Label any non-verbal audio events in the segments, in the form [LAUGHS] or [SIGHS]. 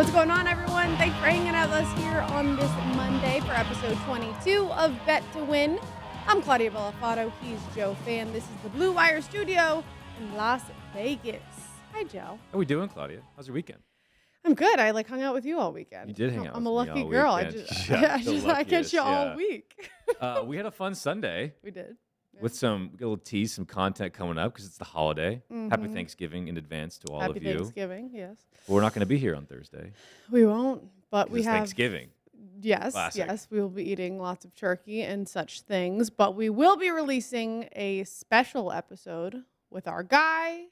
What's going on, everyone? Thanks for hanging out with us here on this Monday for episode 22 of Bet to Win. I'm Claudia Bellafato. He's Joe Fann. This is the Blue Wire Studio in Las Vegas. Hi, Joe. How are we doing, Claudia? How's your weekend? I'm good. I like hung out with you all weekend. You did hang out I'm a lucky girl. I just, [LAUGHS] Yeah, [LAUGHS] I just I catch you all week. Uh, we had a fun Sunday [LAUGHS] we did. With some little tease, some content coming up because it's the holiday. Happy Mhm. Thanksgiving in advance to all Happy of you. Happy Thanksgiving. Yes, But we're not going to be here on Thursday. we won't, but we it's have Thanksgiving. Yes, Classic. yes, we will be eating lots of turkey and such things, but we will be releasing a special episode with our guy,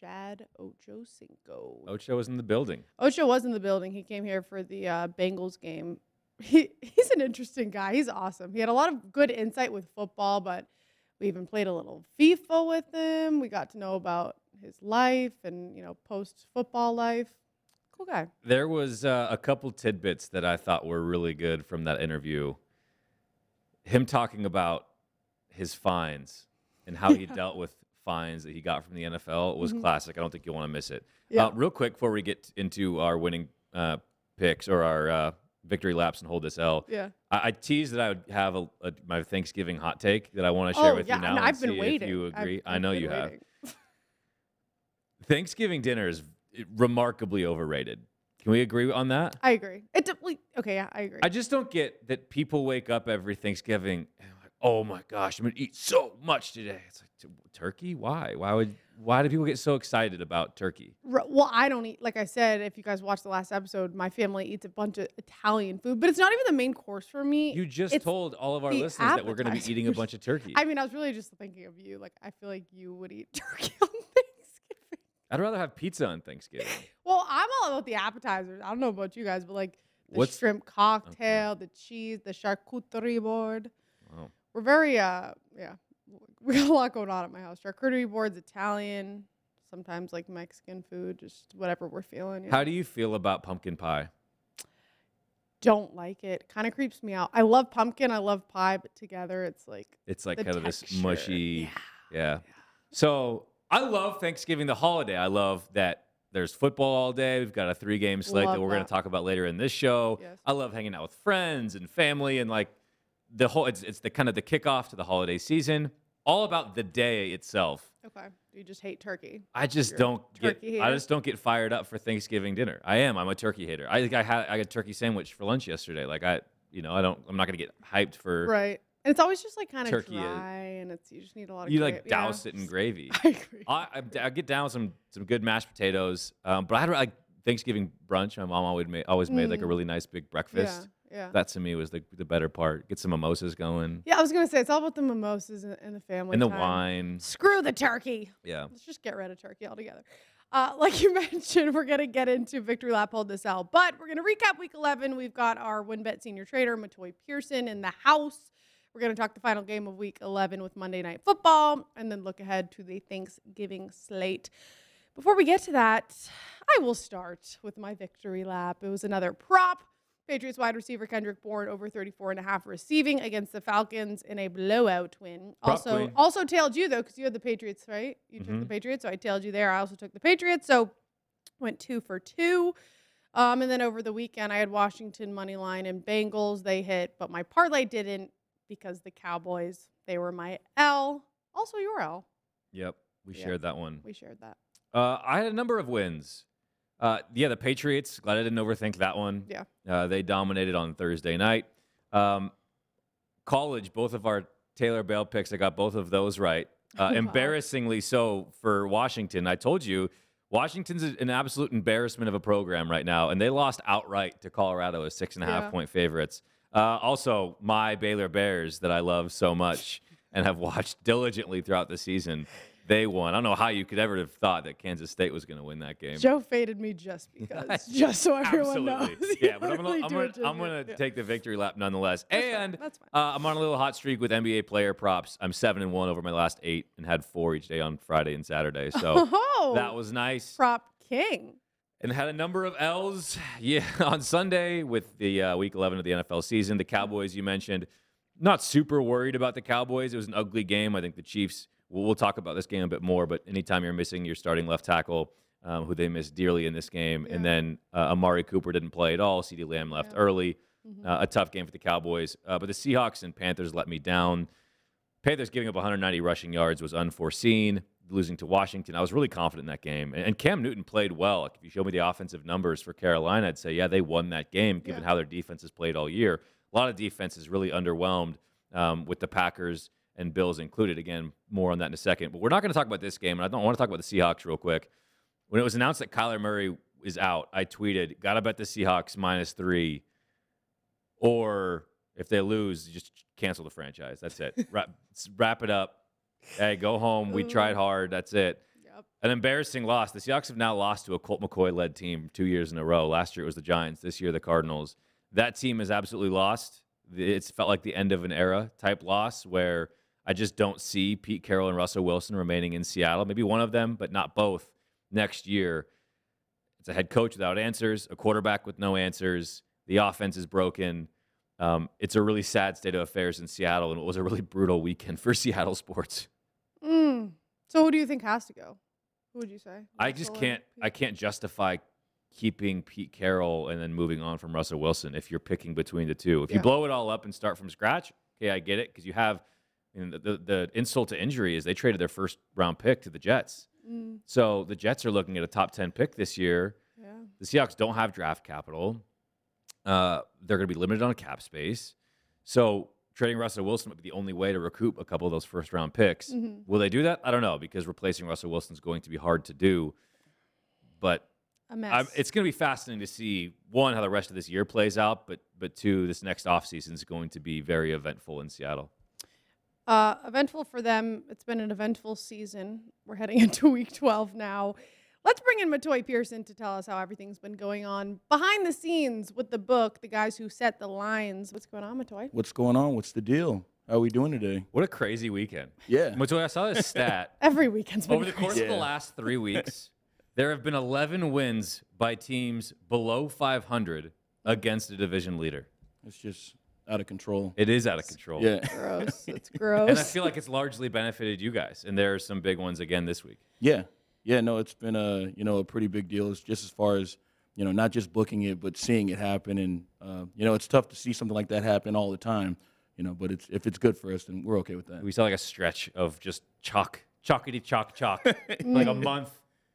Chad Ocho Cinco. Ocho was in the building. Ocho was in the building. He came here for the uh, Bengals game. He, [LAUGHS] he's an interesting guy. He's awesome. He had a lot of good insight with football, but we even played a little FIFA with him. We got to know about his life and, you know, post football life. Cool guy. There was uh, a couple tidbits that I thought were really good from that interview. Him talking about his fines and how he [LAUGHS] dealt with fines that he got from the NFL was Mhm. classic. I don't think you'll want to miss it. Yeah. Uh, real quick before we get into our winning uh, picks or our uh, victory laps and hold this L, yeah. I, I teased that I would have a, a, my Thanksgiving hot take that I want to oh, share oh, with yeah. you now. and and I've been waiting. You I've- agree, I know you have. [LAUGHS] [LAUGHS] Thanksgiving dinner is remarkably overrated. Can we agree on that? I agree. It okay, yeah, I agree. I just don't get that people wake up every Thanksgiving like, oh my gosh, I'm gonna eat so much today. It's like turkey. Why? Why would? Why do people get so excited about turkey? Well, I don't eat. Like I said, if you guys watched the last episode, my family eats a bunch of Italian food, but it's not even the main course for me. You just It's told all of our listeners that we're gonna be eating a bunch of turkey. [LAUGHS] I mean, I was really just thinking of you. Like, I feel like you would eat [LAUGHS] turkey on Thanksgiving. I'd rather have pizza on Thanksgiving. [LAUGHS] Well, I'm all about the appetizers. I don't know about you guys, but like the What's- shrimp cocktail, the cheese, the charcuterie board. Wow. We're very, uh, yeah, we got a lot going on at my house. Charcuterie boards, Italian, sometimes like Mexican food, just whatever we're feeling. you know? How do you feel about pumpkin pie? don't like it. Kind of creeps me out. I love pumpkin. I love pie, but together it's like It's like kind of this mushy. Yeah. Yeah. So I love Thanksgiving, the holiday. I love that there's football all day. We've got a three game slate Love that we're going to talk about later in this show. Yes. I love hanging out with friends and family and like the whole, it's, it's the kind of the kickoff to the holiday season, all about the day itself. Okay. You just hate turkey. I just You're don't get. turkey I just don't get fired up for Thanksgiving dinner. I am. I'm a turkey hater. I think I had I got a turkey sandwich for lunch yesterday. Like I, you know, I don't. I'm not gonna get hyped for. Right. And it's always just like kind of Turkey is- dry, and it's you just need a lot of. Gravy. You gra- like yeah. douse it in gravy. [LAUGHS] I agree. I, I, I get down with some some good mashed potatoes, um, but I had like Thanksgiving brunch. My mom always made always made like a Mm. really nice big breakfast. Yeah. Yeah. That to me was the the better part. Get some mimosas going yeah, I was gonna say it's all about the mimosas and, and the family and the time. wine. Screw the turkey. Yeah, Let's just get rid of turkey altogether. Uh, [LAUGHS] like you mentioned, we're going to get into victory lap hold this out, but we're going to recap week 11. We've got our WynnBET senior trader, Matoy Pearson, in the house. We're going to talk the final game of week 11 with Monday Night Football and then look ahead to the Thanksgiving slate. Before we get to that, I will start with my victory lap. It was another prop. Patriots wide receiver Kendrick Bourne over 34 and a half receiving against the Falcons in a blowout win. Prop also, also tailed you though because you had the Patriots, right? You took the Mhm. Patriots, so I tailed you there. I also took the Patriots, so went two for two. Um, and then over the weekend, I had Washington money line and Bengals. They hit, but my parlay didn't because the Cowboys they were my L. Also your L. yep. We Yeah. shared that one. We shared that. Uh, I had a number of wins. Uh, yeah, the Patriots. Glad I didn't overthink that one. Yeah. Uh, they dominated on Thursday night. Um, college, both of our Taylor Bale picks, I got both of those right. [LAUGHS] Uh, Wow. Embarrassingly so for Washington. I told you, Washington's an absolute embarrassment of a program right now, and they lost outright to Colorado as six and a half Yeah. point favorites. Uh, also, my Baylor Bears that I love so much and have watched diligently throughout the season, they won. I don't know how you could ever have thought that Kansas State was going to win that game. Joe faded me just [LAUGHS] because, just so everyone Absolutely. knows. [LAUGHS] Yeah, but I'm gonna, really I'm gonna Yeah. take the victory lap nonetheless. That's fine, and that's fine. uh, I'm on a little hot streak with NBA player props. I'm seven and one over my last eight, and had four each day on Friday and Saturday. So [LAUGHS] oh, that was nice. prop king. and had a number of L's. Yeah, on Sunday with the uh, week 11 of the NFL season, the Cowboys you mentioned. Not super worried about the Cowboys. It was an ugly game. I think the Chiefs. We'll, we'll talk about this game a bit more. But anytime you're missing your starting left tackle, um, who they missed dearly in this game. And then uh, Amari Cooper didn't play at all. CeeDee Lamb left Yeah. early. Mhm. Uh, a tough game for the Cowboys. Uh, but the Seahawks and Panthers let me down. Panthers giving up 190 rushing yards was unforeseen. Losing to Washington, I was really confident in that game. And, and Cam Newton played well. Like, if you show me the offensive numbers for Carolina, I'd say, yeah, they won that game given Yeah. how their defense has played all year. A lot of defense is really underwhelmed um, with the Packers and Bills included. Again, more on that in a second. But we're not going to talk about this game. And I don't want to talk about the Seahawks real quick. When it was announced that Kyler Murray is out, I tweeted, "Got to bet the Seahawks minus three, or if they lose, just cancel the franchise. That's it. [LAUGHS] wrap, wrap it up. Hey, go home. We mm-hmm. tried hard. That's it." Yep. An embarrassing loss. The Seahawks have now lost to a Colt McCoy led team two years in a row. Last year it was the Giants. This year the Cardinals. That team is absolutely lost. It's felt like the end of an era type loss where I just don't see Pete Carroll and Russell Wilson remaining in Seattle. Maybe one of them, but not both next year. It's a head coach without answers, a quarterback with no answers. The offense is broken. Um, it's a really sad state of affairs in Seattle, and it was a really brutal weekend for [LAUGHS] Seattle sports. Mm. So who do you think has to go? Who would you say? I just can't. I can't justify keeping Pete Carroll and then moving on from Russell Wilson if you're picking between the two. If you blow it all up and start from scratch, okay, I get it because you have. You know, the, the the insult to injury is they traded their first round pick to the Jets, Mm, so the Jets are looking at a top ten pick this year. yeah. The Seahawks don't have draft capital. Uh, they're going to be limited on cap space. So trading Russell Wilson would be the only way to recoup a couple of those first round picks. Mhm. Will they do that? I don't know because replacing Russell Wilson is going to be hard to do. But A mess. I'm, it's going to be fascinating to see one how the rest of this year plays out, but but two this next offseason is going to be very eventful in Seattle. Uh, eventful for them. It's been an eventful season. We're heading [LAUGHS] into week 12 now. Let's bring in Matoy Pearson to tell us how everything's been going on behind the scenes with the book, the guys who set the lines. What's going on, Matoy? What's going on? What's the deal? How are we doing today? What a crazy weekend! Yeah. Matoy, I saw this [LAUGHS] stat Every weekend's been over the crazy. course of the last three weeks. [LAUGHS] There have been 11 wins by teams below 500 against a division leader. It's just out of control. It is out of control. Yeah. gross. [LAUGHS] It's gross. And I feel like it's largely benefited you guys. And there are some big ones again this week. Yeah. Yeah, no, it's been a, you know, a pretty big deal. It's just as far as, you know, not just booking it, but seeing it happen. And, uh, you know, it's tough to see something like that happen all the time, you know, but it's, if it's good for us, then we're okay with that. We saw like a stretch of just chalk, chalkity chalk chalk, [LAUGHS] like a month.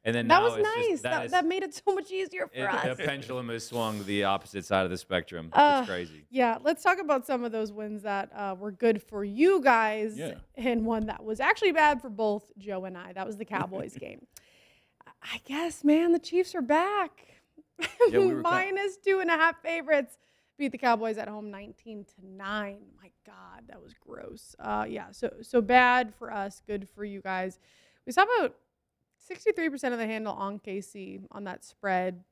And then that was nice. Just, that, is- that made it so much easier for it- us. the pendulum has swung the opposite side of the spectrum. Uh, it's crazy. Yeah, let's talk about some of those wins that uh, were good for you guys, Yeah. and one that was actually bad for both Joe and I. That was the Cowboys [LAUGHS] game. I guess, man, the Chiefs are back. Yeah, we [LAUGHS] were two and a half favorites. Beat the Cowboys at home, nineteen to nine. My God, that was gross. Uh, yeah, so so bad for us, good for you guys. We saw about sixty-three percent of the handle on KC on that spread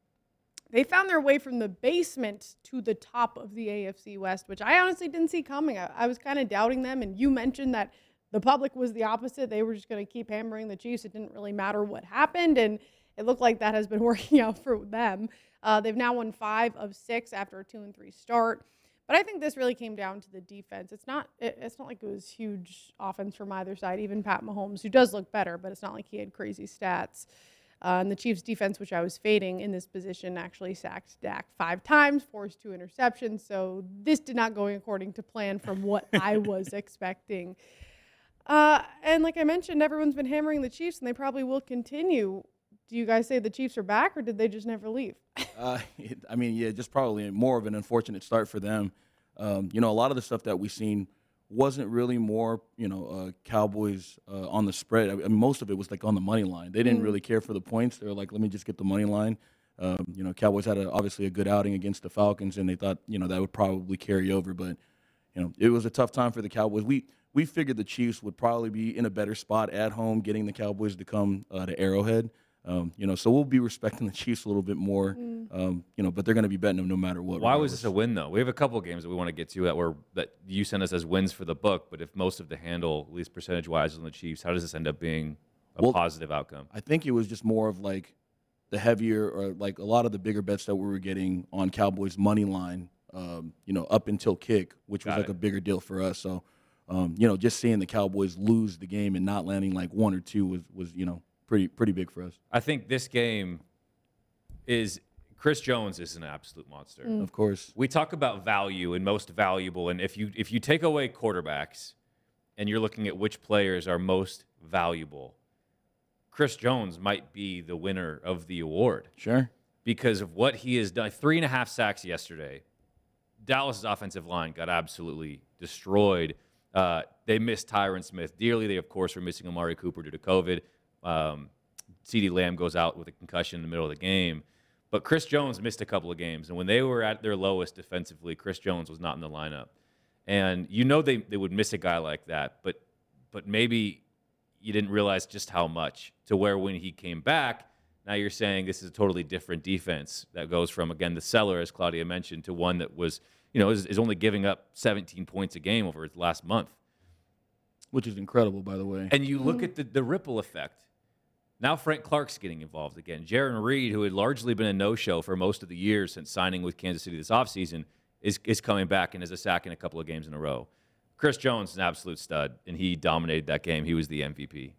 they found their way from the basement to the top of the AFC West, which I honestly didn't see coming. I, I was kind of doubting them, and you mentioned that the public was the opposite. They were just going to keep hammering the Chiefs. It didn't really matter what happened, and it looked like that has been [LAUGHS] working out for them. Uh, they've now won five of six after a two and three start. But I think this really came down to the defense. It's not. It, it's not like it was huge offense from either side. Even Pat Mahomes, who does look better, but it's not like he had crazy stats. Uh, and the Chiefs' defense, which I was fading in this position, actually sacked Dak five times, forced two interceptions. So this did not go according to plan from what [LAUGHS] I was expecting. Uh, and like I mentioned, everyone's been hammering the Chiefs, and they probably will continue. Do you guys say the Chiefs are back, or did they just never leave? [LAUGHS] Uh, it, I mean, yeah, just probably more of an unfortunate start for them. Um, you know, a lot of the stuff that we've seen wasn't really more, you know, uh, Cowboys uh, on the spread. I mean, most of it was like on the money line. They didn't really care for the points. They were like, let me just get the money line. Um, you know, Cowboys had a, obviously a good outing against the Falcons, and they thought, you know, that would probably carry over. But, you know, it was a tough time for the Cowboys. We we figured the Chiefs would probably be in a better spot at home, getting the Cowboys to come uh, to Arrowhead. Um, you know, so we'll be respecting the Chiefs a little bit more. Um, you know, but they're going to be betting them no matter what. Why was this a win though? We have a couple of games that we want to get to that were that you sent us as wins for the book, but if most of the handle, at least percentage wise, on the Chiefs, how does this end up being a Well- positive outcome? I think it was just more of like the heavier or like a lot of the bigger bets that we were getting on Cowboys money line. Um, you know, up until kick, which was like it. a bigger deal for us. So, um, you know, just seeing the Cowboys lose the game and not landing like one or two was was you know pretty pretty big for us. I think this game is Chris Jones is an absolute monster. Of course, We talk about value and most valuable, and if you if you take away quarterbacks, and you're looking at which players are most valuable, Chris Jones might be the winner of the award sure. because of what he has done. Three and a half sacks yesterday. Dallas's offensive line got absolutely destroyed. Uh, they missed Tyron Smith dearly. They, of course, were missing Amari Cooper due to COVID. Um, CeeDee Lamb goes out with a concussion in the middle of the game. But Chris Jones missed a couple of games. And when they were at their lowest defensively, Chris Jones was not in the lineup. And you know they, they would miss a guy like that, but but maybe you didn't realize just how much to where when he came back, now you're saying this is a totally different defense that goes from again the cellar, as Claudia mentioned, to one that was you know is, is only giving up 17 points a game over its last month. Which is incredible, by the way. And you look at the, the ripple effect. Now Frank Clark's getting involved again. Jarran Reed, who had largely been a no-show for most of the year since signing with Kansas City this offseason, is is coming back and is a sack in a couple of games in a row. Chris Jones is an absolute stud, and he dominated that game. He was the MVP.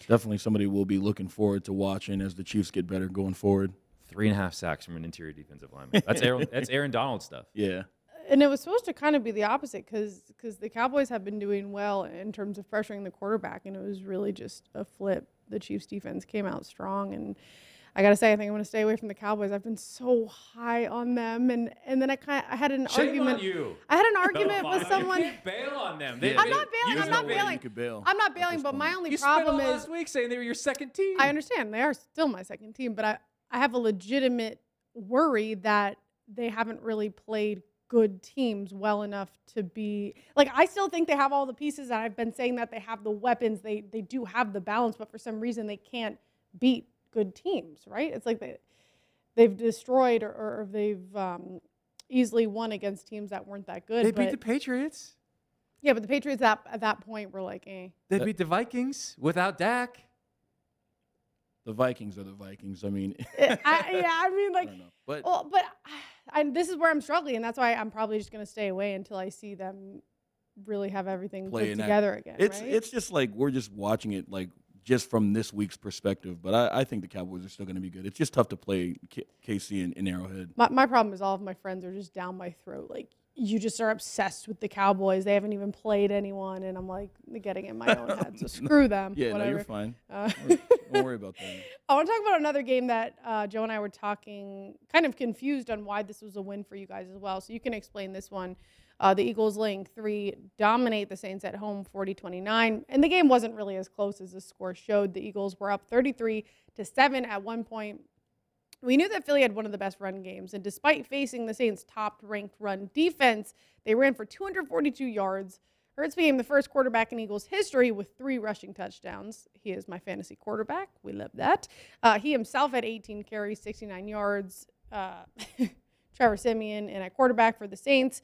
Definitely somebody we'll be looking forward to watching as the Chiefs get better going forward. Three and a half sacks from an interior defensive lineman. That's Aaron, that's Aaron Donald stuff. [LAUGHS] Yeah. And it was supposed to kind of be the opposite because the Cowboys have been doing well in terms of pressuring the quarterback, and it was really just a flip. The Chiefs defense came out strong, and I gotta say, I think I'm gonna stay away from the Cowboys. I've been so high on them, and and then I kind I had an Shame argument. on you. I had an [LAUGHS] argument with You someone. can't bail on them. They- I'm they- not bailing, you I'm not what? bailing. You could bail. I'm not bailing, but my only You spent problem all is last week saying they were your second team. I understand they are still my second team, but I, I have a legitimate worry that they haven't really played good teams well enough to be like I still think they have all the pieces and I've been saying that they have the weapons, they they do have the balance, but for some reason they can't beat good teams, right? It's like they they've destroyed or, or they've um, easily won against teams that weren't that good. They but, beat the Patriots. yeah, but the Patriots at, at that point were like, eh. They beat the Vikings without Dak. The Vikings are the Vikings. I mean, [LAUGHS] I, [LAUGHS] yeah, I mean I like don't know. But Well, but [SIGHS] I, this is where I'm struggling, and that's why I'm probably just going to stay away until I see them really have everything put in that- together again. it's right? it's just like we're just watching it like just from this week's perspective. But I, I think the Cowboys are still going to be good. It's just tough to play K- KC in, in Arrowhead. my, my problem is all of my friends are just down my throat. Like you just are obsessed with the Cowboys. They haven't even played anyone, and I'm like getting in my own [LAUGHS] head. So screw them. Yeah, whatever. no, you're fine. Uh, Don't worry about that. [LAUGHS] I want to talk about another game that uh, Joe and I were talking, kind of confused on why this was a win for you guys as well. So you can explain this one. Uh, the Eagles laying three dominate the Saints at home 40 29. And the game wasn't really as close as the score showed. The Eagles were up 33 to 7 at one point. We knew that Philly had one of the best run games. And despite facing the Saints' top ranked run defense, they ran for 242 yards. Hurts became the first quarterback in Eagles history with three rushing touchdowns. He is my fantasy quarterback. We love that. Uh, he himself had 18 carries, 69 yards. Uh, [LAUGHS] Trevor Siemian, and at quarterback for the Saints,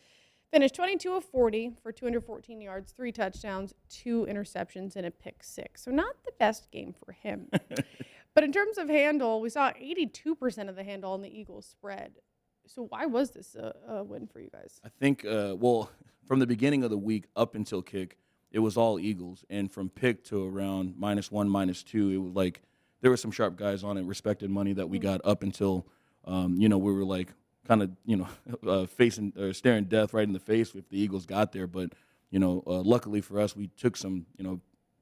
finished 22 of 40 for 214 yards, three touchdowns, two interceptions, and a pick six. So not the best game for him. [LAUGHS] but in terms of handle, we saw 82% of the handle on the Eagles spread. So why was this a, a win for you guys? I think, uh, well, from the beginning of the week up until kick, it was all Eagles. And from pick to around minus one, minus two, it was like there were some sharp guys on it, respected money that we got up until, um, you know, we were like kind of, you know, [LAUGHS] uh, facing or staring death right in the face if the Eagles got there. But, you know, uh, luckily for us, we took some, you know,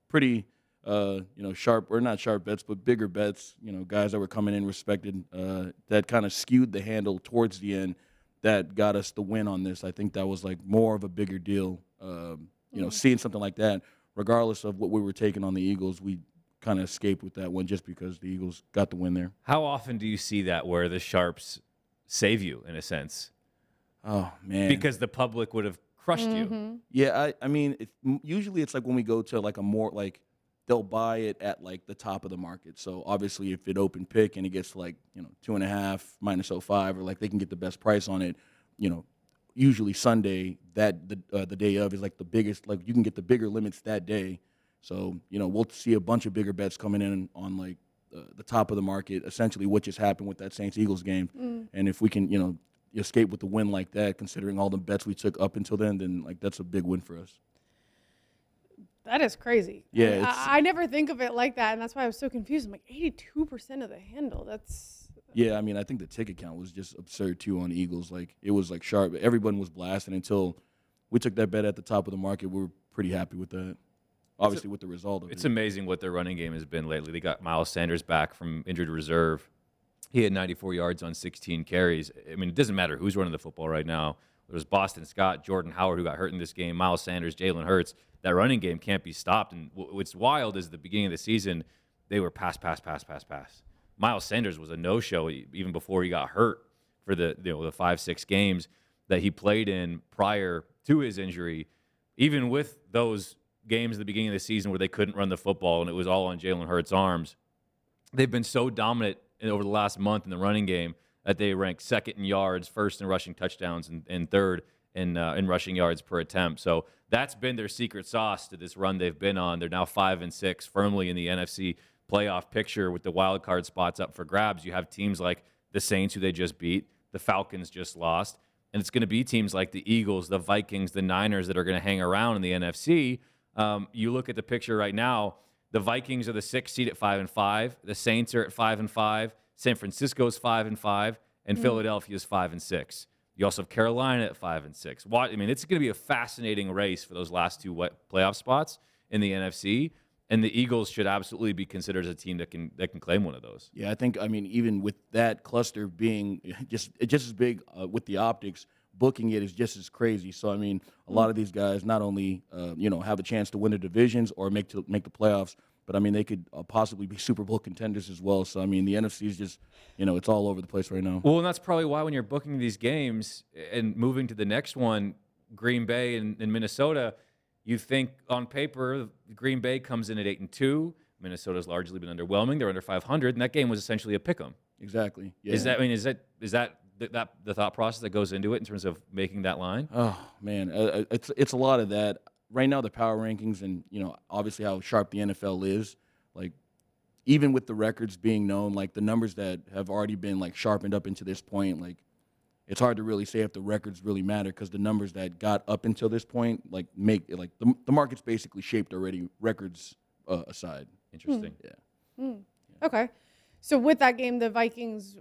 pretty, uh, you know, sharp or not sharp bets, but bigger bets. You know, guys that were coming in respected uh, that kind of skewed the handle towards the end. That got us the win on this. I think that was like more of a bigger deal. Um, you know, seeing something like that, regardless of what we were taking on the Eagles, we kind of escaped with that one just because the Eagles got the win there. How often do you see that where the sharps save you in a sense Oh man, because the public would have crushed Mm-hmm. you? Yeah, I, I mean, it, usually it's like when we go to like a more like they'll buy it at like the top of the market. So obviously, if it open pick and it gets like you know two and a half minus 05 or like they can get the best price on it, you know, usually Sunday that the uh, the day of is like the biggest. Like you can get the bigger limits that day. So you know we'll see a bunch of bigger bets coming in on like uh, the top of the market. Essentially, what just happened with that Saints Eagles game, and if we can you know escape with the win like that, considering all the bets we took up until then, then like that's a big win for us. That is crazy. Yeah, I, it's- I, I never think of it like that, and that's why I was so confused. I'm like, 82% of the handle. That's Yeah, I mean, I think the ticket count was just absurd too on Eagles. Like it was like sharp. Everyone was blasting until we took that bet at the top of the market. We were pretty happy with that. Obviously, with the result of It's it. amazing what their running game has been lately. They got Miles Sanders back from injured reserve. He had 94 yards on 16 carries. I mean, it doesn't matter who's running the football right now. There's Boston Scott, Jordan Howard, who got hurt in this game, Miles Sanders, Jalen Hurts. That running game can't be stopped. And what's wild is the beginning of the season, they were pass, pass, pass, pass, pass. Miles Sanders was a no-show even before he got hurt for the you know the five six games that he played in prior to his injury. Even with those games at the beginning of the season where they couldn't run the football and it was all on Jalen Hurts' arms, they've been so dominant over the last month in the running game that they rank second in yards, first in rushing touchdowns, and, and third in uh, in rushing yards per attempt. So that's been their secret sauce to this run they've been on. They're now five and six, firmly in the NFC playoff picture with the wild card spots up for grabs. You have teams like the Saints, who they just beat, the Falcons just lost, and it's going to be teams like the Eagles, the Vikings, the Niners that are going to hang around in the NFC. Um, you look at the picture right now. The Vikings are the sixth seed at five and five. The Saints are at five and five. San Francisco's five and five, and Philadelphia's five and six. You also have Carolina at five and six. I mean, it's going to be a fascinating race for those last two playoff spots in the NFC, and the Eagles should absolutely be considered as a team that can that can claim one of those. Yeah, I think I mean even with that cluster being [LAUGHS] just just as big uh, with the optics, booking it is just as crazy. So I mean, a lot of these guys not only uh, you know have a chance to win the divisions or make to make the playoffs, but I mean they could uh, possibly be [LAUGHS] Super Bowl contenders as well. So I mean the NFC is just you know it's all over the place right now. Well, and that's probably why when you're booking these games and moving to the next one, Green Bay and, and Minnesota, you think on paper Green Bay comes in at eight and two. Minnesota's largely been underwhelming. They're under 500, and that game was essentially a pick 'em. Exactly. Yeah. Is that? I mean, is that is that th- that the thought process that goes into it in terms of making that line? Oh man, uh, uh, it's it's a lot of that. Right now, the power rankings and you know obviously how sharp the NFL is. Like even with the records being known, like the numbers that have already been like sharpened up into this point, like it's hard to really say if the records really matter because the numbers that got up until this point, like make like the the market's basically shaped already. Records uh, aside, Interesting. yeah. okay. So with that game, the Vikings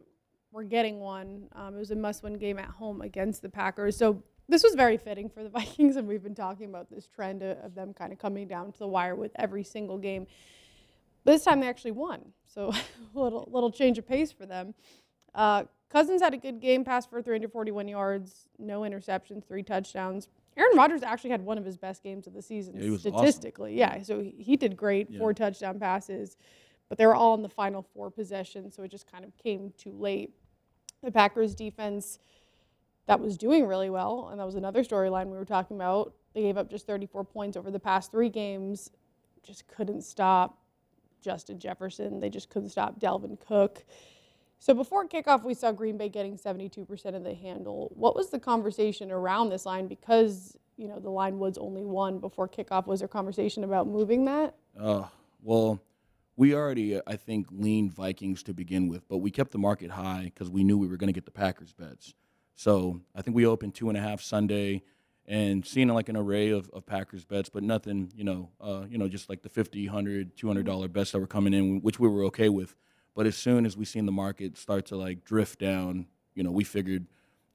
were getting one. Um, it was a must-win game at home against the Packers. So this was very fitting for the [LAUGHS] Vikings, and we've been talking about this trend of, of them kind of coming down to the wire with every single game. But this time they actually won, so a [LAUGHS] little little change of pace for them. Uh, Cousins had a good game, passed for 341 yards, no interceptions, three touchdowns. Aaron Rodgers actually had one of his best games of the season Yeah, was awesome. statistically. Yeah, so he, he did great, Yeah. four touchdown passes, but they were all in the final four possessions, so it just kind of came too late. The Packers defense that was doing really well, and that was another storyline we were talking about. They gave up just 34 points over the past three games, just couldn't stop Justin Jefferson. They just couldn't stop Dalvin Cook. So before kickoff, we saw Green Bay getting 72% of the handle. What was the conversation around this line? Because you know the line was only one before kickoff. Was there conversation about moving that? Uh, well, we already, I think, leaned Vikings to begin with, but we kept the market high because we knew we were going to get the Packers bets. So I think we opened two and a half Sunday and seeing like an array of, of Packers bets, but nothing, you know, uh, you know, just like the 50, 100, 200 dollar bets that were coming in, which we were okay with. But as soon as we seen the market start to like drift down, you know, we figured,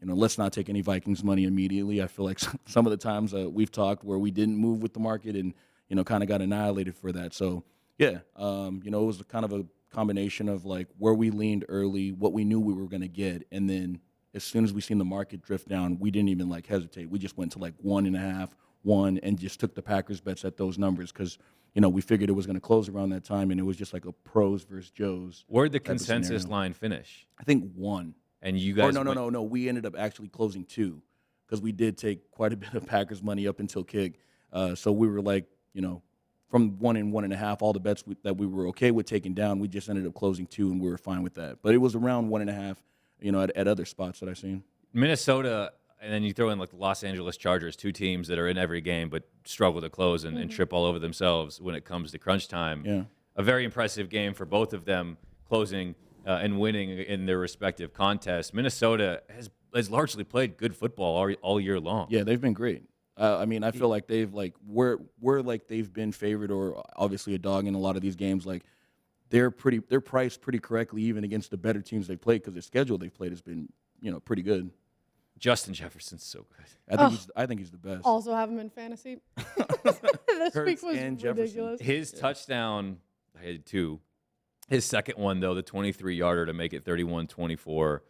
you know, let's not take any Vikings money immediately. I feel like [LAUGHS] some of the times uh, we've talked where we didn't move with the market and, you know, kind of got annihilated for that. So, yeah, um, you know, it was kind of a combination of like where we leaned early, what we knew we were going to get, and then as soon as we seen the market drift down, we didn't even like hesitate. We just went to like one and a half, one, and just took the Packers bets at those numbers because you know we figured it was going to close around that time, and it was just like a pros versus Joes. Where'd the consensus line finish? I think one. And you guys? no, no, went- no, no. We ended up actually closing two because we did take quite a bit of Packers money up until kick. Uh, so we were like, you know, from one and one and a half, all the bets we, that we were okay with taking down, we just ended up closing two, and we were fine with that. But it was around one and a half, you know, at, at other spots that I've seen. Minnesota, and then you throw in like the Los Angeles Chargers, two teams that are in every game but struggle to close and, and trip all over themselves when it comes to crunch time. Yeah. A very impressive game for both of them, closing uh, and winning in their respective contests. Minnesota has has largely played good football all, all year long. Yeah, they've been great. Uh, I mean, I feel like they've like we're we're like they've been favored or obviously a dog in a lot of these games. Like they're pretty they're priced pretty correctly even against the better teams they played because the schedule they've played has been you know pretty good. Justin Jefferson's so good. I think he's I think he's the best. Also have him in fantasy. [LAUGHS] this week was and Jefferson. ridiculous. His touchdown, I had two. His second one, though, the 23 yarder to make it 31 24.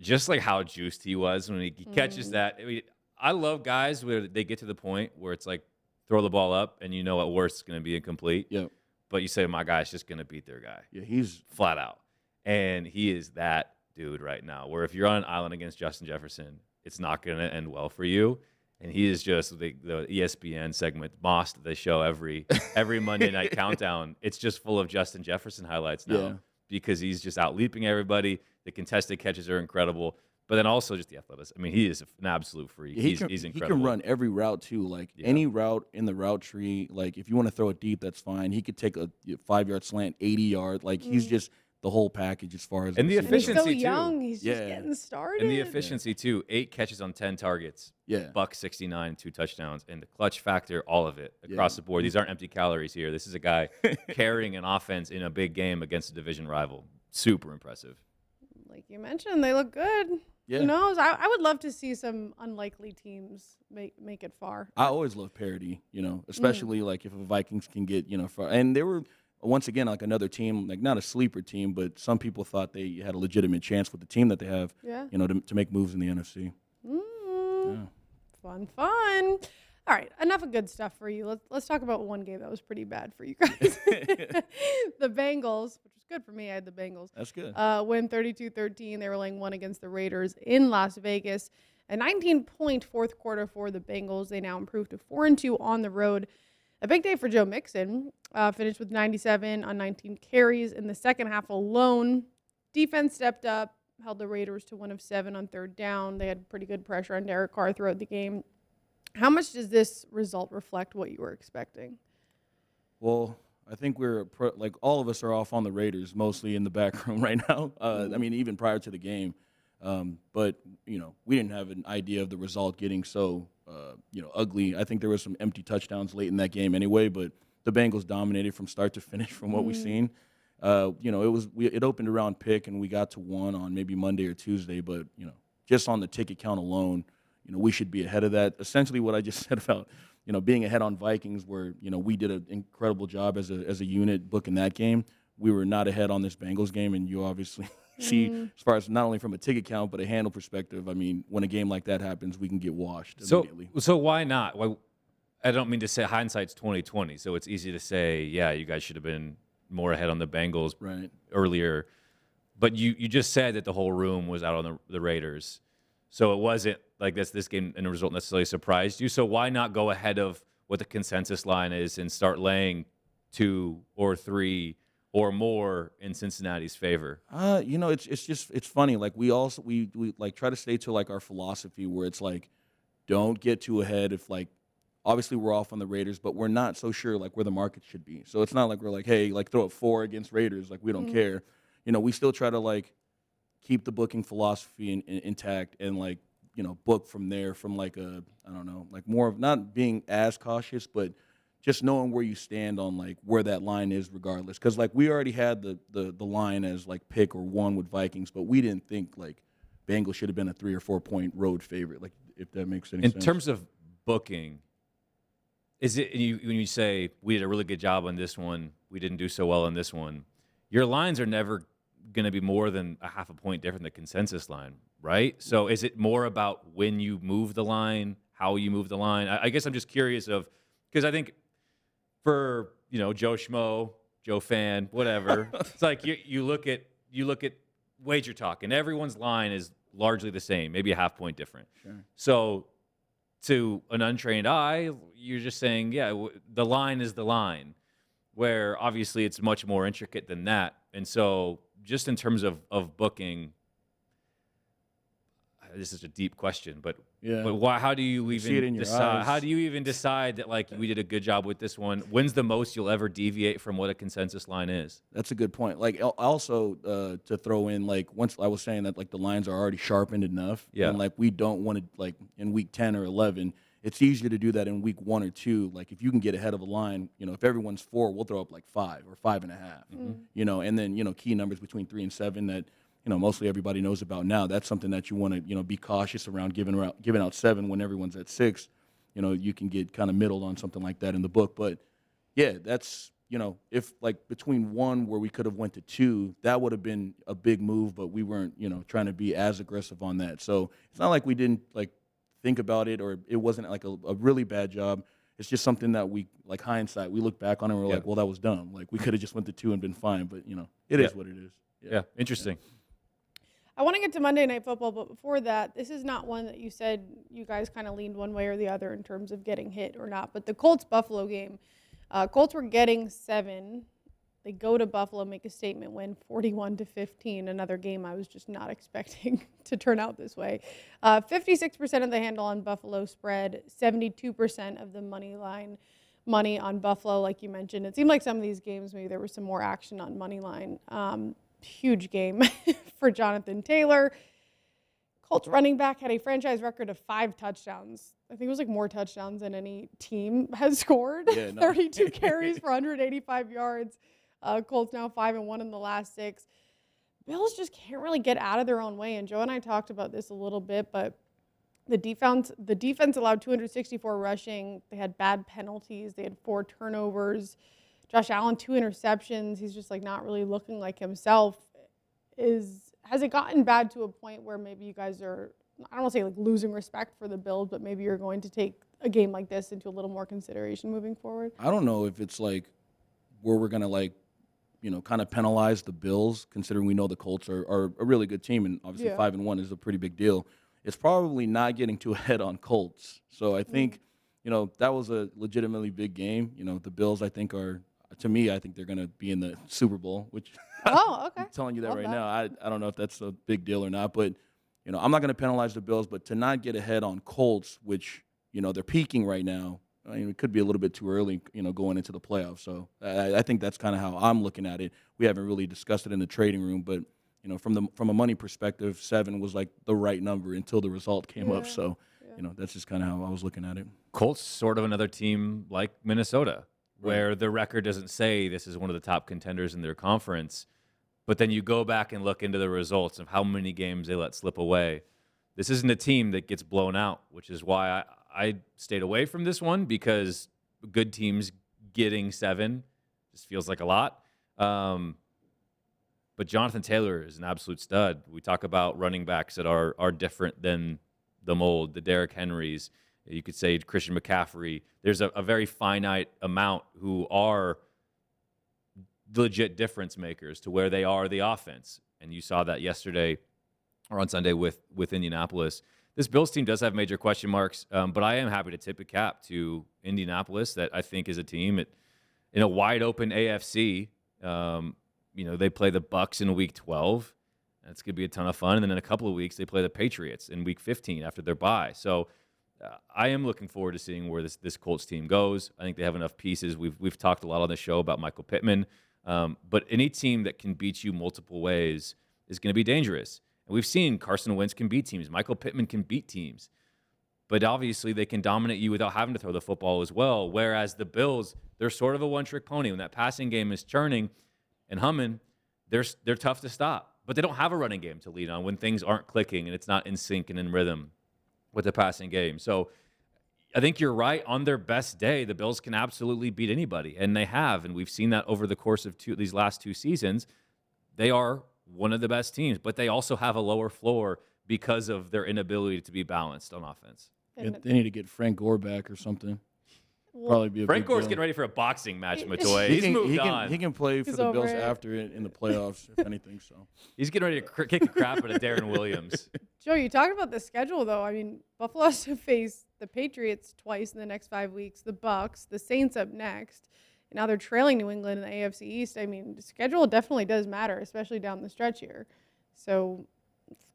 Just like how juiced he was when he, he catches mm. that. I, mean, I love guys where they get to the point where it's like throw the ball up and you know at worst it's going to be incomplete. Yep. But you say, oh my guy's just going to beat their guy Yeah, he's flat out. And he is that dude right now, where if you're on an island against Justin Jefferson, it's not going to end well for you. And he is just the, the ESPN segment Moss that they show every every Monday night [LAUGHS] countdown. It's just full of Justin Jefferson highlights now Yeah. because he's just out leaping everybody. The contested catches are incredible, but then also just the athleticism. I mean, he is an absolute freak. he he's, can he's incredible. he can run every route too. Like Yeah. any route in the route tree. Like if you want to throw it deep, that's fine. He could take a five yard slant, eighty yard. Like he's mm. just the whole package as far as And the efficiency And he's so efficiency, too. young. He's just getting started. And the efficiency too. Eight catches on ten targets. Yeah. Buck 69, two touchdowns, and the clutch factor, all of it across the board. These aren't empty calories here. This is a guy [LAUGHS] carrying an offense in a big game against a division rival. Super impressive. like you mentioned, they look good. Yeah. Who knows? I, I would love to see some unlikely teams make make it far. I always love parity, you Mm. know, especially like if the Vikings can get, you know, far, and they were once again like another team, like not a sleeper team, but some people thought they had a legitimate chance with the team that they have, Yeah. you know, to, to make moves in the NFC. Mm, Fun, fun. All right, enough of good stuff for you. Let's let's talk about one game that was pretty bad for you guys. [LAUGHS] the Bengals, which was good for me. I had the Bengals. That's good. uh, win 32-13. They were laying one against the Raiders in Las Vegas. A 19-point fourth quarter for the Bengals. They now improved to four and two on the road. A big day for Joe Mixon. Uh, finished with 97 on 19 carries in the second half alone. Defense stepped up, held the Raiders to one of seven on third down. They had pretty good pressure on Derek Carr throughout the game. How much does this result reflect what you were expecting? Well, I think we're pro- like all of us are off on the Raiders, mostly in the back [LAUGHS] room right now. Uh, I mean, even prior to the game, um, but you know, we didn't have an idea of the result getting so uh, you know ugly. I think there was some empty touchdowns late in that game anyway, but the Bengals dominated from start to [LAUGHS] finish from what we've seen. Uh, you know, it was we, it opened around pick and we got to one on maybe Monday or Tuesday, but you know, just on the ticket count alone, you know, we should be ahead of that. Essentially, what I just [LAUGHS] said about you know being ahead on Vikings, where you know we did an incredible job as a as a unit booking that game. We were not ahead on this Bengals game, and you obviously [LAUGHS] see mm-hmm. as far as not only from a ticket count but a handle perspective. I mean, when a game like that happens, we can get washed So, immediately. so why not? Why, I don't mean to say hindsight's 2020, so it's easy to say, yeah, you guys should have been more ahead on the Bengals Right. earlier. But you, you just said that the whole room was out on the, the Raiders. So it wasn't like this this game and the result necessarily surprised you. So why not go ahead of what the consensus line is and start laying two or three or more in Cincinnati's favor? Uh, you know, it's it's just it's funny. Like we also we we like try to stay to like our philosophy where it's like, don't get too ahead. If like, obviously we're off on the Raiders, but we're not so sure like where the market should be. So it's not like we're like, hey, like throw up four against Raiders. Like we don't care. You know, we still try to like keep the booking philosophy in, in, intact and like you know book from there from like a I don't know like more of not being as cautious, but just knowing where you stand on like where that line is regardless because like we already had the, the the line as like pick or one with vikings but we didn't think like bengals should have been a three or four point road favorite like if that makes any sense. In sense terms of booking, is it you, when you say we did a really good job on this one, we didn't do so well on this one? Your lines are never going to be more than a half a point different than the consensus line, right? So is it more about when you move the line, how you move the line? I, I guess I'm just curious of because I think for you know Joe Schmo, Joe Fan, whatever, [LAUGHS] it's like you, you look at you look at wager talk, and everyone's line is largely the same, maybe a half point different. So to an untrained eye, you're just saying, yeah, w- the line is the line, where obviously it's much more intricate than that. And so, just in terms of, of booking, this is a deep question, but Yeah. but why? How do you even see it in your decide? How do you even decide that like we did a good job with this one? When's the most you'll ever deviate from what a consensus line is? That's a good point. Like also uh, to throw in like once I was saying that like the lines are already sharpened enough. Yeah. And like we don't want to like in week ten or eleven, it's easier to do that in week one or two. Like if you can get ahead of the line, you know, if everyone's four, we'll throw up like five or five and a half, mm-hmm. Mm-hmm. You know, and then you know key numbers between three and seven that you know mostly everybody knows about now. That's something that you want to you know be cautious around giving out giving out seven when everyone's at six. You know, you can get kind of middled on something like that in the book, but yeah, that's you know, if like between one where we could have went to two, that would have been a big move, but we weren't, you know, trying to be as aggressive on that. So it's not like we didn't like think about it or it wasn't like a, a really bad job. It's just something that we like hindsight, we look back on it and we're Yeah. like, well, that was dumb. Like we could have just went to two and been fine, but you know, it is Yeah. what it is. Yeah, interesting. I want to get to Monday Night Football, but before that, this is not one that you said you guys kind of leaned one way or the other in terms of getting hit or not. But the Colts Buffalo game, uh, Colts were getting seven. They go to Buffalo, make a statement, win 41 to 15. Another game I was just not [LAUGHS] expecting to turn out this way. Uh, 56% of the handle on Buffalo spread, 72% of the money line money on Buffalo, like you mentioned. It seemed like some of these games, maybe there was some more action on money line. Um, huge game [LAUGHS] for Jonathan Taylor. Colts running back had a franchise record of five touchdowns. I think it was like more touchdowns than any team [LAUGHS] has scored. Yeah, no. 32 carries for 185 yards. Uh, Colts now five and one in the last six. Bills just can't really get out of their own way. And Joe and I talked about this a little bit, but the defense the defense allowed 264 rushing. They had bad penalties. They had four turnovers. Josh Allen two interceptions. He's just like not really looking like himself. Is has it gotten bad to a point where maybe you guys are I don't want to say like losing respect for the Bills, but maybe you're going to take a game like this into a little more consideration moving forward? I don't know if it's like where we're gonna like, you know, kind of penalize the Bills, considering we know the Colts are, are a really good team, and obviously Yeah. five and one is a pretty big deal. It's probably not getting too [LAUGHS] ahead on Colts. So I hmm. think, you know, that was a legitimately big game. You know, the Bills, I think, are to me, I think they're gonna be in the [LAUGHS] Super Bowl, which [LAUGHS] Oh, okay. I'm telling you that Love right that. now. I, I don't know if that's a big deal or not, but you know, I'm not going to penalize the Bills, but to not get ahead on Colts, which you know they're peaking right now. I mean, it could be a little bit too early, you know, going into the playoffs. So I, I think that's kind of how I'm looking at it. We haven't really discussed it in the trading room, but you know, from the from a money perspective, seven was like the right number until the result came up. Yeah, So you know, that's just kind of how I was looking at it. Colts sort of another team like Minnesota, where the record doesn't say this is one of the top contenders in their conference, but then you go back and look into the results of how many games they let slip away. This isn't a team that gets blown out, which is why I, I stayed away from this one because good teams getting seven just feels like a lot. Um, but Jonathan Taylor is an absolute stud. We talk about running backs that are are different than the mold, the Derrick Henrys. You could say Christian McCaffrey. There's a, a very finite amount who are legit difference makers to where they are the offense. And you saw that yesterday or on Sunday with with Indianapolis. This Bills team does have major question marks, um, but I am happy to tip a cap to Indianapolis that I think is a team at, in a wide open AFC. Um, you know, they play the Bucs in week 12. That's going to be a ton of fun. And then in a couple of weeks, they play the Patriots in week 15 after their bye. So uh, I am looking forward to seeing where this, this Colts team goes. I think they have enough pieces. We've, we've talked a lot on the show about Michael Pittman. Um, but any team that can beat you multiple ways is going to be dangerous. And we've seen Carson Wentz can beat teams. Michael Pittman can beat teams. But obviously, they can dominate you without having to throw the football as well. Whereas the Bills, they're sort of a one trick pony. When that passing game is churning and humming, they're, they're tough to stop. But they don't have a running game to lead on when things aren't clicking and it's not in sync and in rhythm with the passing game. So I think you're right. On their best day, the Bills can absolutely beat anybody, and they have, and we've seen that over the course of two, these last two seasons. They are one of the best teams, but they also have a lower floor because of their inability to be balanced on offense. And they need to get Frank Gore back or something. well, Probably be a Frank big Gore's deal. getting ready for a boxing match, He- Matoy. [LAUGHS] He He's can, moved he on. he can play for He's the Bills it. after it in the playoffs, if anything. So [LAUGHS] He's getting ready to cr- kick the crap out of Deron Williams. [LAUGHS] Joe, you talked about the schedule though. I mean, Buffalo has to face the Patriots twice in the next five weeks, the Bucs, the Saints up next. Now they're trailing New England in the AFC East. I mean, the schedule definitely does matter, especially down the stretch here. So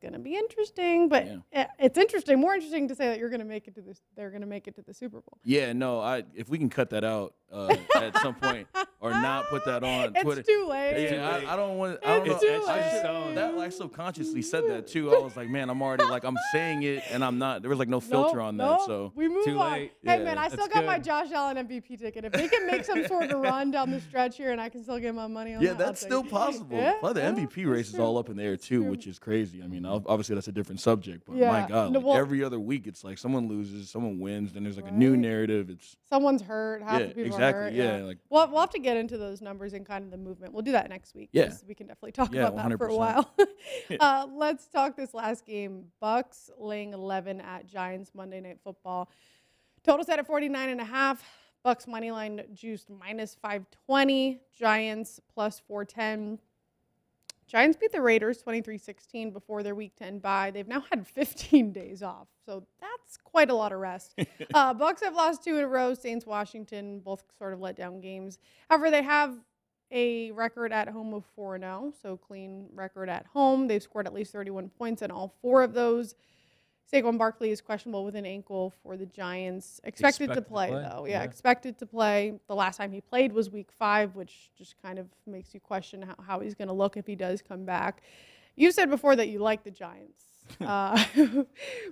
going to be interesting. But Yeah. it's interesting, more interesting to say that you're going to make it to this. They're going to make it to the Super Bowl. Yeah, no, I if we can cut that out uh, at some point or not put that [LAUGHS] on It's Twitter. too late. too Yeah, late. I, I don't want. I don't It's know. too I late. should- stone. that like subconsciously said that too. I was like, man, I'm already like I'm saying it and I'm not. There was like no filter Nope, on that. nope, So we move Too on. late. Hey Yeah, man, I still that's got my. Josh Allen MVP ticket. If they can make some sort of run down the stretch here, and I can still get my money on yeah, that, I'll that's still it. possible. Yeah, but the yeah, MVP race is all up in the air too, which is crazy. I mean, ob- obviously that's a different subject, but Yeah, my God, no, like, well- every other week it's like someone loses, someone wins, then there's like a new narrative. It's Someone's hurt. Half yeah, the people exactly. are hurt. yeah, like We'll, we'll have to get into those numbers and kind of the movement. We'll do that next week. Yeah. We can definitely talk Yeah, about that for a while. [LAUGHS] [LAUGHS] uh, let's talk this last game. Bucs laying 11 at Giants Monday Night Football. Total set at 49 and a half. Bucs money line juiced minus 520. Giants plus 410. Giants beat the Raiders 23-16 before their week 10 bye. They've now had 15 [LAUGHS] days off. So that's quite a lot of rest. [LAUGHS] uh, Bucs have lost two in a row. Saints, Washington, both sort of let down games. However, they have a record at home of 4 0, so clean record at home. They've scored at least 31 points in all four of those. Saquon Barkley is questionable with an ankle for the Giants. Expected, Expected to to play, play, though. Yeah, yeah. expected to play. The last time he played was week five, which just kind of makes you question how, how he's going to look if he does come back. You said before that you like the Giants, [LAUGHS] uh, [LAUGHS]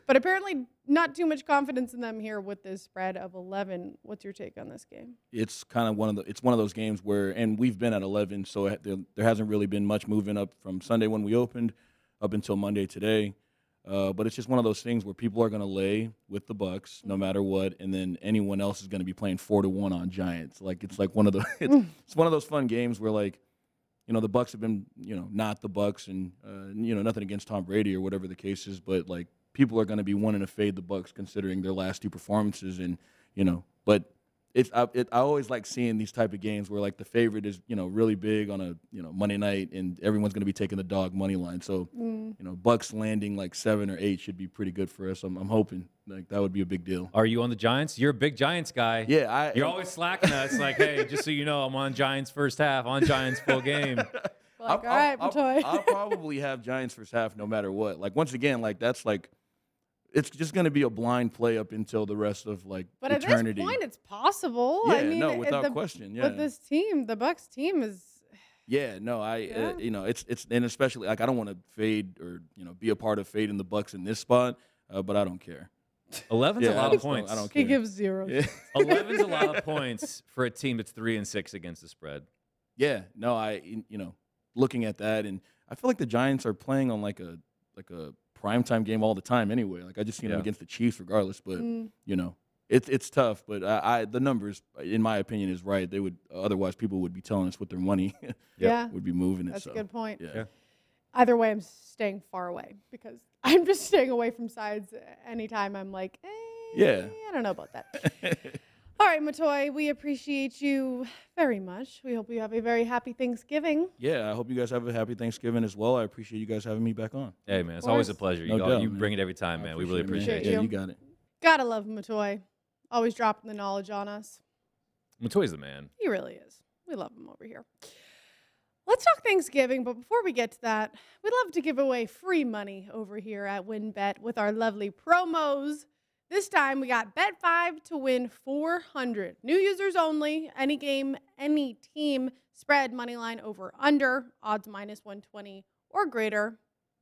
but apparently not too much confidence in them here with this spread of 11. What's your take on this game? it's kind of one of the it's one of those games where and we've been at 11 so there, there hasn't really been much movement up from sunday when we opened up until monday today uh, but it's just one of those things where people are going to lay with the bucs no matter what and then anyone else is going to be playing four to one on giants. Like it's like one of the [LAUGHS] it's, it's one of those fun games where like you know the bucs have been you know not the bucs and uh, you know nothing against tom brady or whatever the case is but like people are going to be wanting to fade the bucs considering their last two performances and you know but it's I, it, I always like seeing these type of games where like the favorite is you know really big on a you know Monday night and everyone's going to be taking the dog money line. So Mm. you know Bucs landing like seven or eight should be pretty good for us. I'm, I'm hoping like that would be a big deal. Are you on the Giants? You're a big Giants guy. Yeah, I You're always slacking us. Like, hey, just so you know, I'm on Giants first half, on Giants full game. [LAUGHS] Like, I'll, all right, I'll, Matoy. I'll probably have Giants first half no matter what. Like once again, like that's like it's just going to be a blind play up until the rest of like But at this point, it's possible. yeah, I mean, no, without the, question. Yeah, with this team, the Bucs team is [SIGHS] Yeah, no, I Yeah. uh, you know it's it's and especially like I don't want to fade or you know be a part of fading the Bucs in this spot, uh, but I don't care. [LAUGHS] 11's Yeah, a I lot of points. I don't care. he gives zero. Yeah, [LAUGHS] 11's a lot of [LAUGHS] points for a team that's three and six against the spread. yeah, no, I you know looking at that and I feel like the Giants are playing on like a like a primetime game all the time anyway. Like I just seen them Yeah. against the Chiefs regardless, but Mm, you know it's it's tough. But I, I the numbers in my opinion is right. They would otherwise people would be telling us what their money [LAUGHS] yeah, would be moving it. that's so, a good point. Yeah. Yeah. Either way, I'm staying far away because [LAUGHS] I'm just staying away from sides anytime I'm like, eh, Yeah. I don't know about that. [LAUGHS] All right, Matoy, we appreciate you very much. We hope you have a very happy Thanksgiving. Yeah, I hope you guys have a happy Thanksgiving as well. I appreciate you guys having me back on. Hey, man, it's always a pleasure. You, No got- doubt, you man. bring it every time, man. We really it, appreciate you. Yeah, you. you got it. Gotta love Matoy. Always dropping the knowledge on us. Matoy's the man. He really is. We love him over here. Let's talk Thanksgiving, but before we get to that, we'd love to give away free money over here at WynnBET with our lovely promos. This time we got bet 5 to win 400. New users only, any game, any team, spread money line over under, odds minus 120 or greater.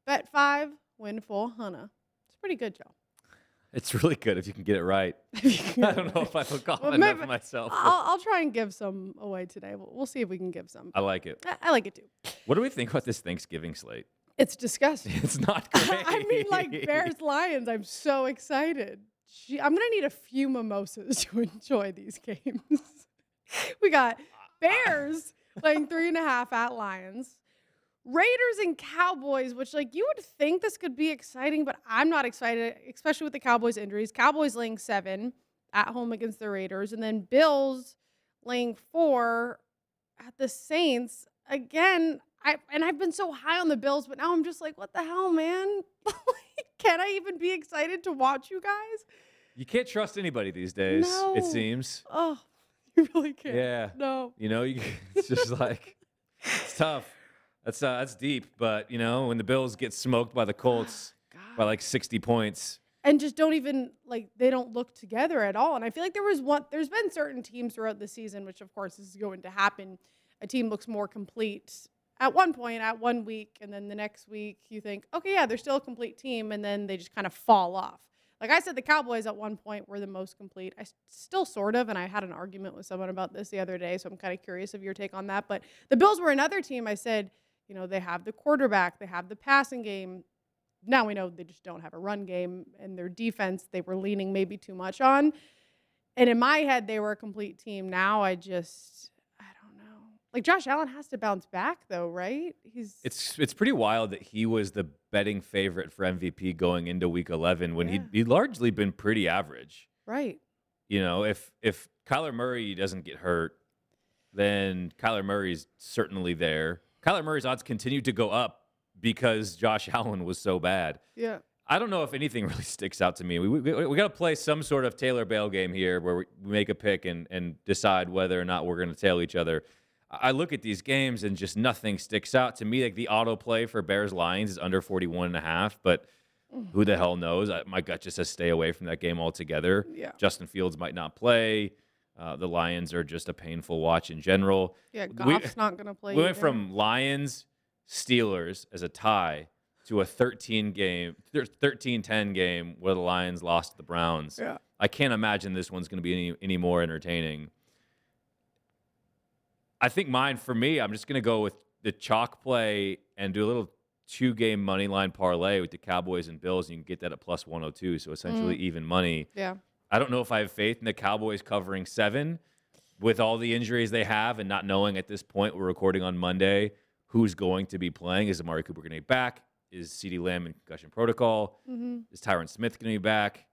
Bet 5, win 400. It's pretty good, Joe. It's really good if you can get it right. [LAUGHS] I don't know if I feel confident maybe- enough myself. I'll, I'll try and give some away today. We'll, we'll see if we can give some. I like it. I, I like it too. What do we think about this Thanksgiving slate? It's disgusting. [LAUGHS] It's not great. [LAUGHS] I mean, like Bears Lions. I'm so excited. I'm gonna need a few mimosas [LAUGHS] to enjoy these games. [LAUGHS] we got Bears playing three and a half at Lions. Raiders and Cowboys, which like you would think this could be exciting, but I'm not excited, especially with the Cowboys injuries. Cowboys laying seven at home against the Raiders, and then Bills laying four at the Saints. Again, I and I've been so high on the Bills, but now I'm just like, what the hell, man? [LAUGHS] Can I even be excited to watch you guys? You can't trust anybody these days, No. it seems. Oh, [LAUGHS] you really can't. Yeah. No. You know, you, [LAUGHS] it's just like, it's tough. That's uh, that's deep, but you know when the Bills get smoked by the Colts [GASPS] by like 60 points, and just don't even like they don't look together at all. And I feel like there was one. There's been certain teams throughout the season, which of course is going to happen. A team looks more complete at one point, at one week, and then the next week you think, okay, yeah, they're still a complete team, and then they just kind of fall off. Like I said, the Cowboys at one point were the most complete. I still sort of, and I had an argument with someone about this the other day, so I'm kind of curious of your take on that. But the Bills were another team. I said, you know, they have the quarterback, they have the passing game. Now we know they just don't have a run game, and their defense they were leaning maybe too much on. And in my head, they were a complete team. Now I just. Like Josh Allen has to bounce back, though, right? He's it's it's pretty wild that he was the betting favorite for MVP going into Week 11 when Yeah. he'd, he'd largely been pretty average. right. You know, if if Kyler Murray doesn't get hurt, then Kyler Murray's certainly there. Kyler Murray's odds continue to go up because Josh [LAUGHS] Allen was so bad. Yeah. I don't know if anything [LAUGHS] really sticks out to me. We, we, we got to play some sort of Taylor Bale game here where we, we make a pick and, and decide whether or not we're going to tail each other. I look at these games and just nothing sticks out to me. Like the auto play for Bears Lions is under 41 and a half, but who the hell knows? I, my gut just says stay away from that game altogether. Yeah. Justin Fields might not play. Uh, the Lions are just a painful watch in general. Yeah. We- Goff's not going to play. We went either. from Lions Steelers as a tie to a 13 game 13-10 game where the Lions lost to the Browns. Yeah. I can't imagine this one's going to be any any more entertaining. I think mine for me, I'm just going to go with the chalk play and do a little two game money line parlay with the Cowboys and Bills. And you can get that at plus 102, so essentially even money. Yeah. I don't know if I have faith in the Cowboys covering seven with all the injuries they have and not knowing at this point, we're recording on Monday, who's going to be playing. Is Amari Cooper going to be back? Is CeeDee Lamb in concussion protocol? Mm-hmm. Is Tyron Smith going to be back?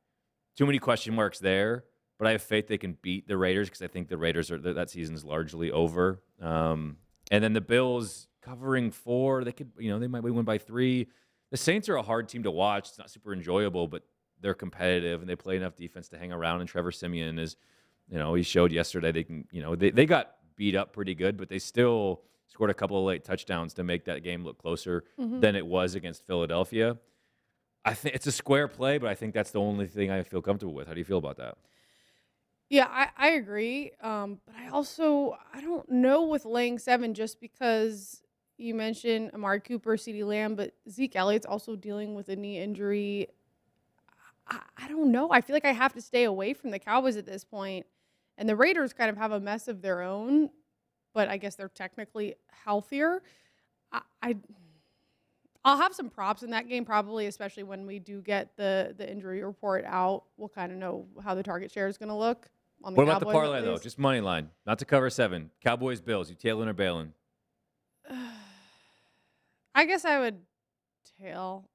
Too many question marks there, but I have faith they can beat the Raiders because I think the Raiders are that season's largely over. Um, and then the Bills covering four, they could, you know, they might win by three. The Saints are a hard team to watch. It's not super enjoyable, but they're competitive and they play enough defense to hang around. And Trevor Siemian is, you know, he showed yesterday they can, you know, they, they got beat up pretty good, but they still scored a couple of late touchdowns to make that game look closer Mm-hmm. than it was against Philadelphia. I think it's a square play, but I think that's the only thing I feel comfortable with. How do you feel about that? Yeah, I, I agree. Um, but I also I don't know with laying seven just because you mentioned Amari Cooper, CeeDee Lamb, but Zeke Elliott's also dealing with a knee injury. I, I don't know. I feel like I have to stay away from the Cowboys at this point. And the Raiders kind of have a mess of their own, but I guess they're technically healthier. I, I I'll have some props in that game probably, especially when we do get the the injury report out. We'll kind of know how the target share is going to look. On the What about the Cowboys at parlay though? least. Just money line, not to cover seven. Cowboys, Bills. You tailing or bailing? [SIGHS] I guess I would tail.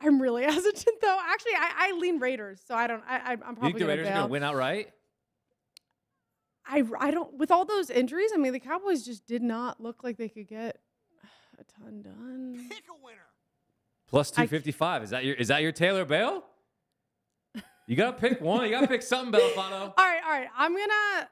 I'm really [LAUGHS] hesitant though. Actually, I, I lean Raiders, so I don't. I, I I'm You probably think the gonna Raiders are bail. going to win outright? I I don't with all those injuries. I mean, the Cowboys just did not look like they could get a ton done. Plus I- two fifty five. Is that your is that your Taylor Bale? You gotta pick one. You gotta pick something, Belafonte. [LAUGHS] All right, all right. I'm gonna.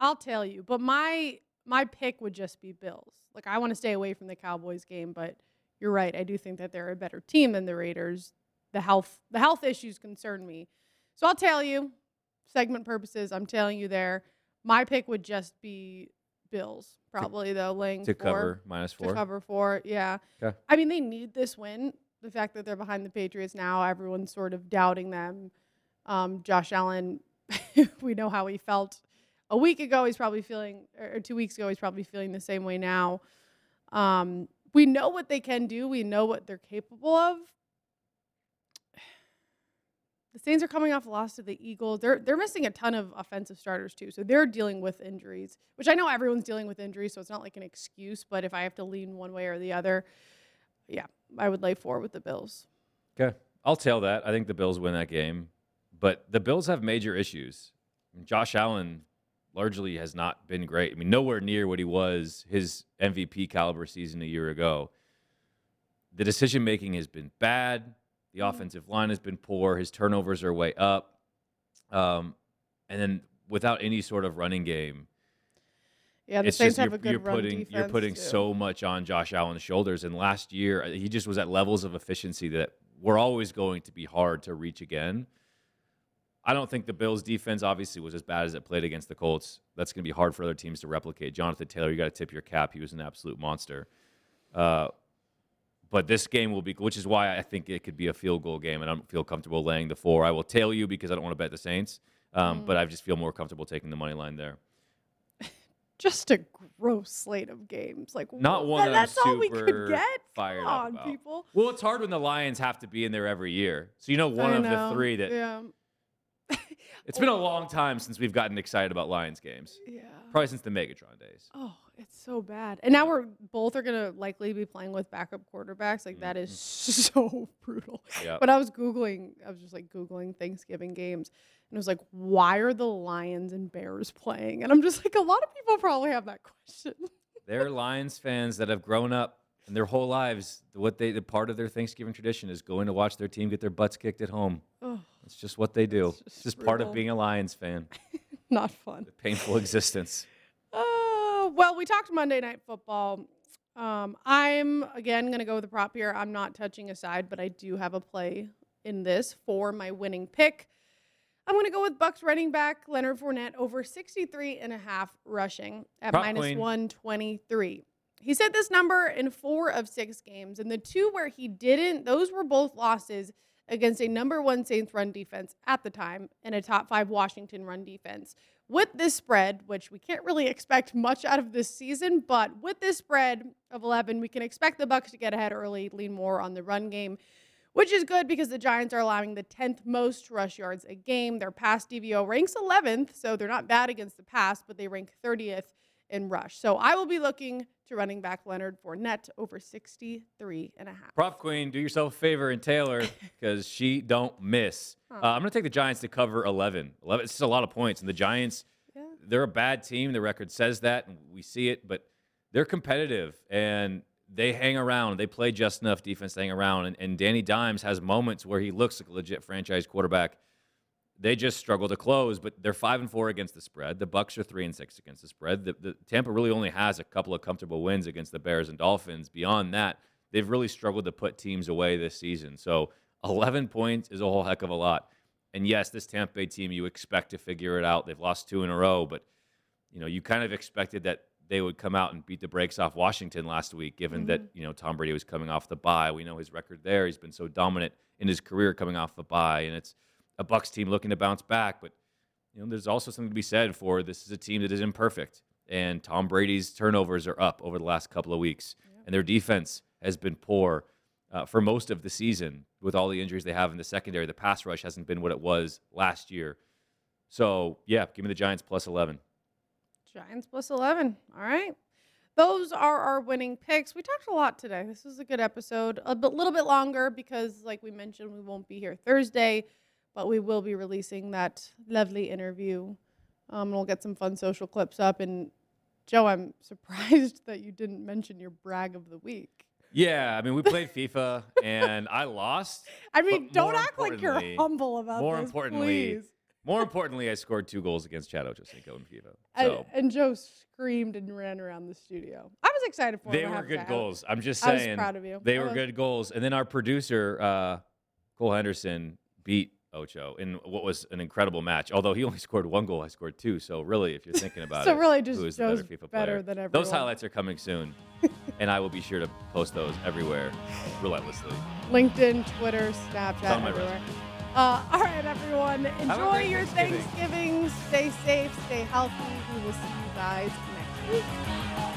I'll tell you, but my my pick would just be Bills. Like I want to stay away from the Cowboys game, but you're right. I do think that they're a better team than the Raiders. The health the health issues concern me, so I'll tell you. Segment purposes, I'm telling you there. My pick would just be Bills, probably though, laying To four cover minus to four. cover four. Yeah, Yeah. 'Kay. I mean, they need this win. The fact that they're behind the Patriots now, everyone's sort of doubting them. Um, Josh Allen, [LAUGHS] we know how he felt a week ago. He's probably feeling, or two weeks ago, he's probably feeling the same way now. Um, we know what they can do. We know what they're capable of. [SIGHS] The Saints are coming off a loss to the Eagles. They're they're missing a ton of offensive starters too, so they're dealing with injuries. Which I know everyone's dealing with injuries, so it's not like an excuse. But if I have to lean one way or the other, yeah, I would lay four with the Bills. Okay. I'll tell that. I think the Bills win that game. But the Bills have major issues. Josh Allen largely has not been great. I mean, nowhere near what he was his MVP caliber season a year ago. The decision making has been bad. The offensive line has been poor. His turnovers are way up. Um, and then without any sort of running game, Yeah, the it's Saints just have a good you're run putting you're putting too. so much on Josh Allen's shoulders. And last year, he just was at levels of efficiency that were always going to be hard to reach again. I don't think the Bills' defense obviously was as bad as it played against the Colts. That's going to be hard for other teams to replicate. Jonathan Taylor, you got to tip your cap. He was an absolute monster. Uh, but this game will be, which is why I think it could be a field goal game, and I don't feel comfortable laying the four. I will tail you because I don't want to bet the Saints, um, Mm. but I just feel more comfortable taking the money line there. Just a gross slate of games. Like Not one that that's all we could get. fired Come on, about. people. Well, it's hard when the Lions have to be in there every year. So you know one I of know, the three that Yeah. it's been a [LAUGHS] long time since we've gotten excited about Lions games. Yeah. Probably since the Megatron days. Oh, it's so bad. And now we're both are gonna likely be playing with backup quarterbacks. Like that is mm-hmm. [LAUGHS] so brutal. Yeah. But I was googling. I was just like googling Thanksgiving games, and it was like, why are the Lions and Bears playing? And I'm just like, a lot of people probably have that question. [LAUGHS] They're Lions fans that have grown up and their whole lives. What they the part of their Thanksgiving tradition is going to watch their team get their butts kicked at home. oh, It's just what they do. It's It's just just, part of being a Lions fan. [LAUGHS] not fun. The painful existence. Well, we talked Monday Night Football. Um, I'm again going to go with the prop here. I'm not touching a side, but I do have a play in this for my winning pick. I'm going to go with Bucs running back Leonard Fournette over 63 and a half rushing at Prop minus queen. 123. He set this number in four of six games, and the two where he didn't, those were both losses against a number one Saints run defense at the time and a top five Washington run defense. With this spread, which we can't really expect much out of this season, but with this spread of 11, we can expect the Bucs to get ahead early, lean more on the run game, which is good because the Giants are allowing the 10th most rush yards a game. Their pass DVOA ranks 11th, so they're not bad against the pass, but they rank 30th in rush. So I will be looking to running back Leonard Fournette over 63 and a half. Prop queen, do yourself a favor and Taylor [LAUGHS] because she don't miss. Uh, I'm going to take the Giants to cover 11. 11. It's just a lot of points, and the Giants, Yeah. they're a bad team. The record says that, and we see it. But they're competitive, and they hang around. They play just enough defense to hang around. And, and Danny Dimes has moments where he looks like a legit franchise quarterback. They just struggle to close, but they're five and four against the spread. The Bucs are three and six against the spread. The, the Tampa really only has a couple of comfortable wins against the Bears and Dolphins. Beyond that, they've really struggled to put teams away this season. So 11 points is a whole heck of a lot. And yes, this Tampa Bay team, you expect to figure it out. They've lost two in a row, but you know you kind of expected that they would come out and beat the brakes off Washington last week, given that mm-hmm. you know Tom Brady was coming off the bye. We know his record there; he's been so dominant in his career coming off the bye, and it's a Bucs team looking to bounce back. But you know, there's also something to be said for this is a team that is imperfect, and Tom Brady's turnovers are up over the last couple of weeks, and their defense has been poor uh, for most of the season with all the injuries they have in the secondary. The pass rush hasn't been what it was last year. So yeah, give me the Giants plus 11. Giants plus 11. All right. Those are our winning picks. We talked a lot today. This was a good episode. A bit, little bit longer because, like we mentioned, we won't be here Thursday, but we will be releasing that lovely interview. Um, and we'll get some fun social clips up. And Joe, I'm [LAUGHS] surprised that you didn't mention your brag of the week. Yeah, I mean, we played [LAUGHS] FIFA and I lost. I mean, don't act like you're humble about more this, importantly, please. More importantly, I scored two goals against Chad Ochocinco in FIFA. And, So and Joe screamed and ran around the studio. I was excited for him. they were good. Goals. I'm just I was saying. proud of you. They I were was. good goals. And then our producer, uh, Cole Henderson, beat Ocho in what was an incredible match. Although he only [LAUGHS] scored one goal, I scored two. So really, if you're thinking about So it, really just who is better FIFA better player? than Those highlights are coming soon, [LAUGHS] and I will be sure to post those everywhere, relentlessly. LinkedIn, Twitter, Snapchat, everywhere. Uh, all right, everyone. Enjoy your Thanksgiving. Thanksgiving. Stay safe. Stay healthy. We will see you guys next week.